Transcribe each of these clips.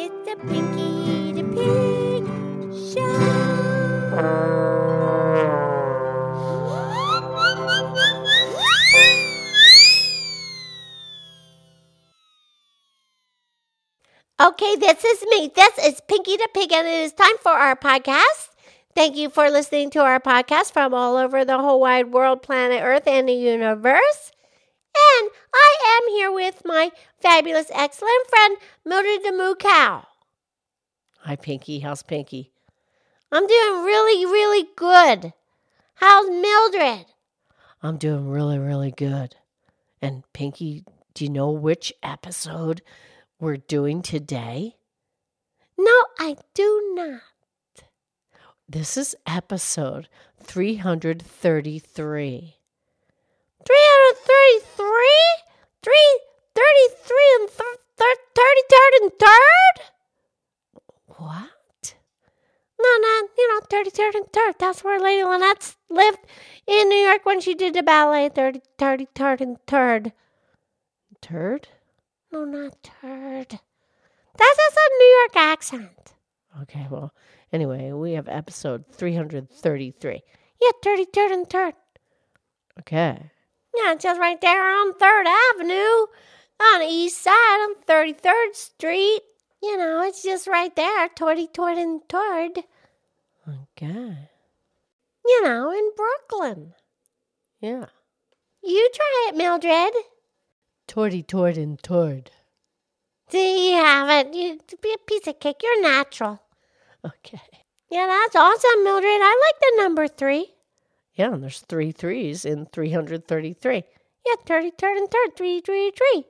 It's the Pinky the Pig Show. Okay, this is me. This is Pinky the Pig, and it is time for our podcast. Thank you for listening to our podcast from all over the whole wide world, planet Earth, and the universe. And I am here with my fabulous, excellent friend, Mildred the Moo Cow. Hi, Pinky. How's Pinky? I'm doing really, really good. How's Mildred? I'm doing really, really good. And Pinky, do you know which episode we're doing today? No, I do not. This is episode 333. 333? 333 and th- th- 33rd and 3rd? What? No, no, you 33rd and 3rd. That's where Lady Lynette lived in New York when she did the ballet 30, 33rd and 3rd. Turd? No, not turd. That's just a New York accent. Okay, well, anyway, we have episode 333. Yeah, 33rd and 3rd. Okay. Yeah, it's just right there on 3rd Avenue on the east side on 33rd Street. You know, it's just right there, 33rd and 3rd. Okay. You know, in Brooklyn. Yeah. You try it, Mildred. Torty, tord, and tord. See, you have it. You be a piece of cake. You're natural. Okay. Yeah, that's awesome, Mildred. I like the number three. Yeah, and there's three threes in 333. Yeah, 33rd and 3rd, 333.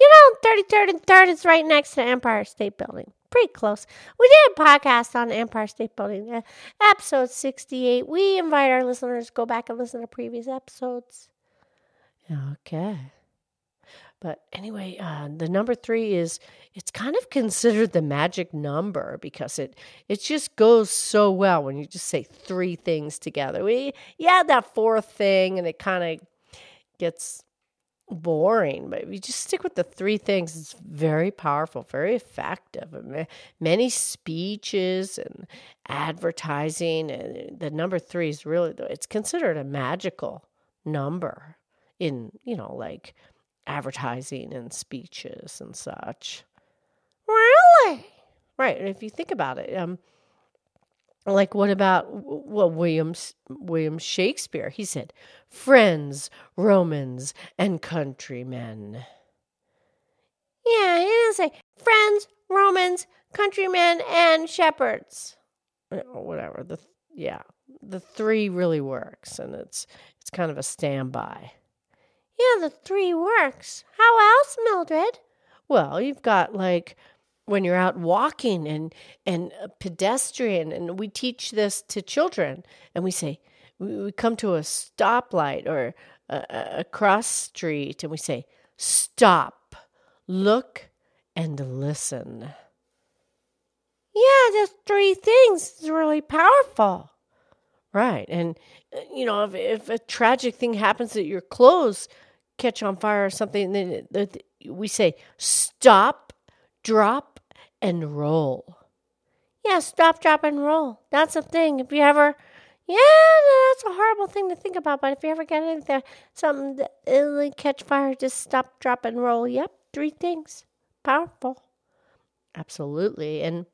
You know, 33rd and 3rd is right next to Empire State Building. Pretty close. We did a podcast on Empire State Building, uh, episode 68. We invite our listeners to go back and listen to previous episodes. Okay. But anyway, uh, the number three is it's kind of considered the magic number because it it just goes so well when you just say three things together. We you add that fourth thing and it kind of gets boring, but if you just stick with the three things, it's very powerful, very effective. Many speeches and advertising, and the number three is really it's considered a magical number in you know like advertising and speeches and such. Really? Right. And if you think about it, um, like what about well William William Shakespeare? He said, "Friends, Romans, and countrymen." Yeah, he didn't say friends, Romans, countrymen, and shepherds. Uh, whatever. The yeah, the three really works, and it's it's kind of a standby. Yeah, the three works. How else, Mildred? Well, you've got like when you're out walking and and a pedestrian and we teach this to children and we say we, come to a stoplight or a, a, cross street and we say stop look and listen Yeah, just three things is really powerful. right and uh, you know if, if a tragic thing happens that your clothes catch on fire or something then the- we say stop drop and roll Yeah, stop, drop, and roll. That's a thing. If you ever, yeah, that's a horrible thing to think about. But if you ever get anything, something that it'll catch fire, just stop, drop, and roll. Yep, three things. Powerful. Absolutely. And,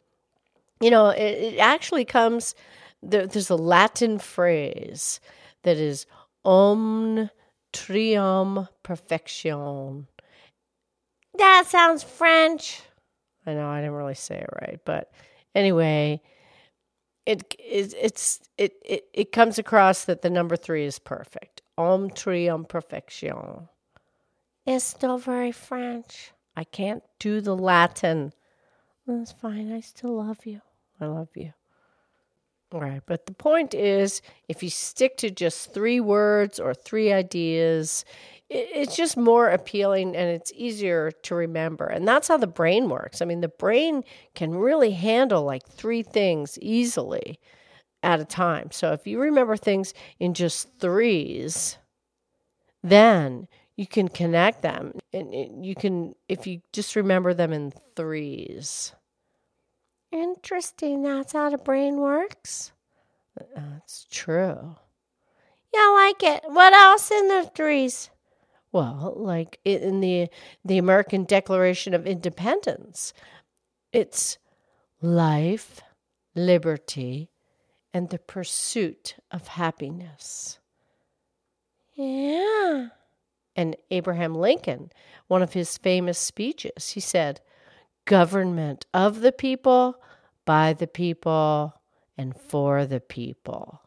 you know, it, it actually comes, there, there's a Latin phrase that is om trium perfection. That sounds French. I know I didn't really say it right, but anyway, it, it it's it, it it comes across that the number three is perfect. Om trium perfection. It's still very French. I can't do the Latin. That's fine. I still love you. I love you. All right. But the point is if you stick to just three words or three ideas, it's just more appealing and it's easier to remember. And that's how the brain works. I mean, the brain can really handle like three things easily at a time. So if you remember things in just threes, then you can connect them and you can if you just remember them in threes Interesting. That's how the brain works. That's true. Yeah, I like it. What else in the threes? Well, like in the the American Declaration of Independence, it's life, liberty, and the pursuit of happiness. Yeah. And Abraham Lincoln, one of his famous speeches, he said, Government of the people, by the people, and for the people.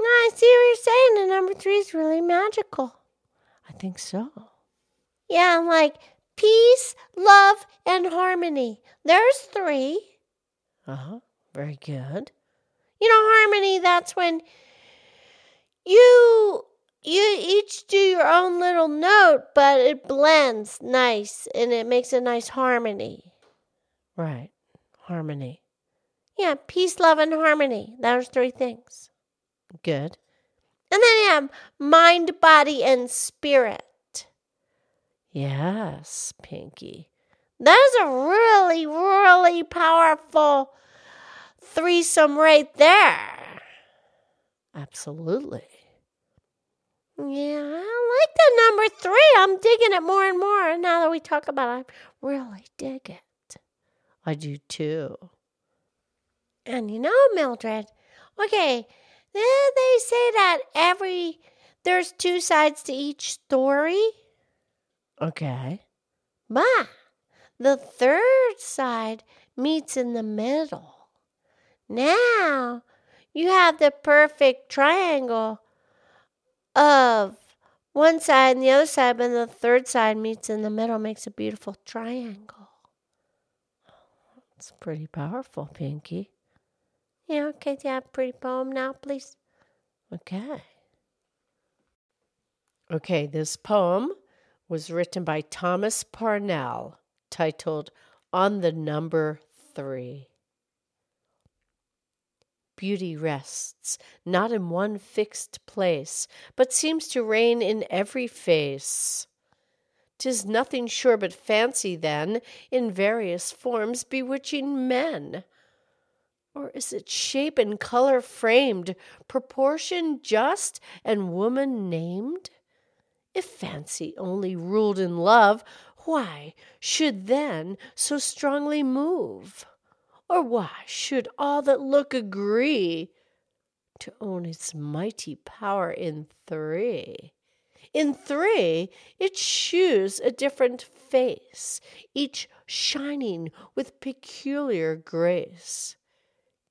I see what you're saying. The number three is really magical. I think so. Yeah, like peace, love, and harmony. There's three. Uh huh. Very good. You know, harmony, that's when you you each do your own little note, but it blends nice and it makes a nice harmony. Right. Harmony. Yeah, peace, love, and harmony. Those three things. Good. And then I have mind, body, and spirit. Yes, Pinky. That is a really, really powerful threesome right there. Absolutely. Yeah, I like the number three. I'm digging it more and more. Now that we talk about it, I really dig it. I do too. And you know, Mildred, okay, Eh, they say that every there's two sides to each story. Okay. But the third side meets in the middle. Now you have the perfect triangle of one side and the other side, but the third side meets in the middle, makes a beautiful triangle. It's pretty powerful, Pinky. Yeah, okay, do you have a pretty poem now, please? Okay. Okay, this poem was written by Thomas Parnell, titled On the Number Three. Beauty rests not in one fixed place, but seems to reign in every face. Tis nothing sure but fancy, then, in various forms bewitching men. Or is it shape and color framed, proportion just, and woman named? If fancy only ruled in love, why should then so strongly move? Or why should all that look agree to own its mighty power in three? In three, it shews a different face, each shining with peculiar grace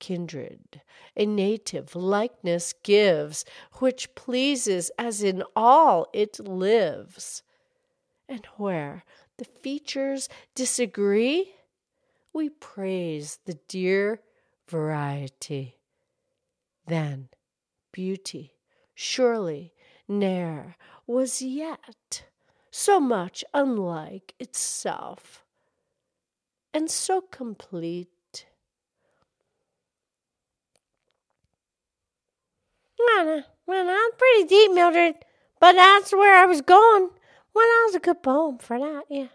kindred, a native likeness gives, which pleases as in all it lives. And where the features disagree, we praise the dear variety. Then beauty surely ne'er was yet so much unlike itself, and so complete Well, well, that's pretty deep, Mildred. But that's where I was going. Well, that was a good poem for that, yeah.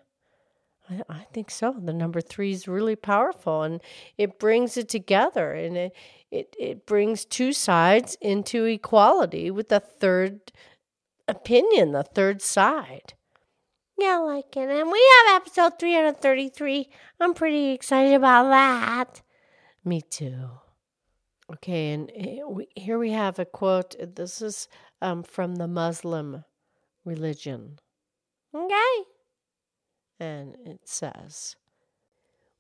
I, I think so. The number three is really powerful and it brings it together and it, it, it brings two sides into equality with the third opinion, the third side. Yeah, I like it. And we have episode 333. I'm pretty excited about that. Me too. Okay, and here we have a quote. This is um, from the Muslim religion. Okay. And it says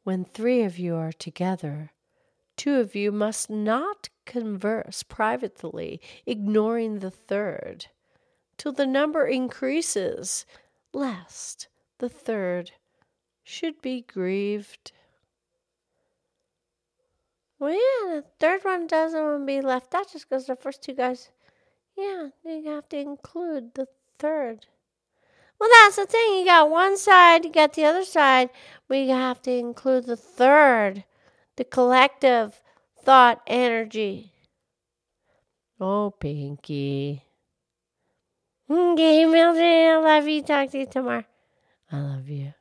When three of you are together, two of you must not converse privately, ignoring the third, till the number increases, lest the third should be grieved. Well, yeah, the third one doesn't want to be left out just because the first two guys, yeah, you have to include the third. Well, that's the thing. You got one side, you got the other side. We have to include the third, the collective thought energy. Oh, Pinky. Okay, Mildred, I love you. Talk to you tomorrow. I love you.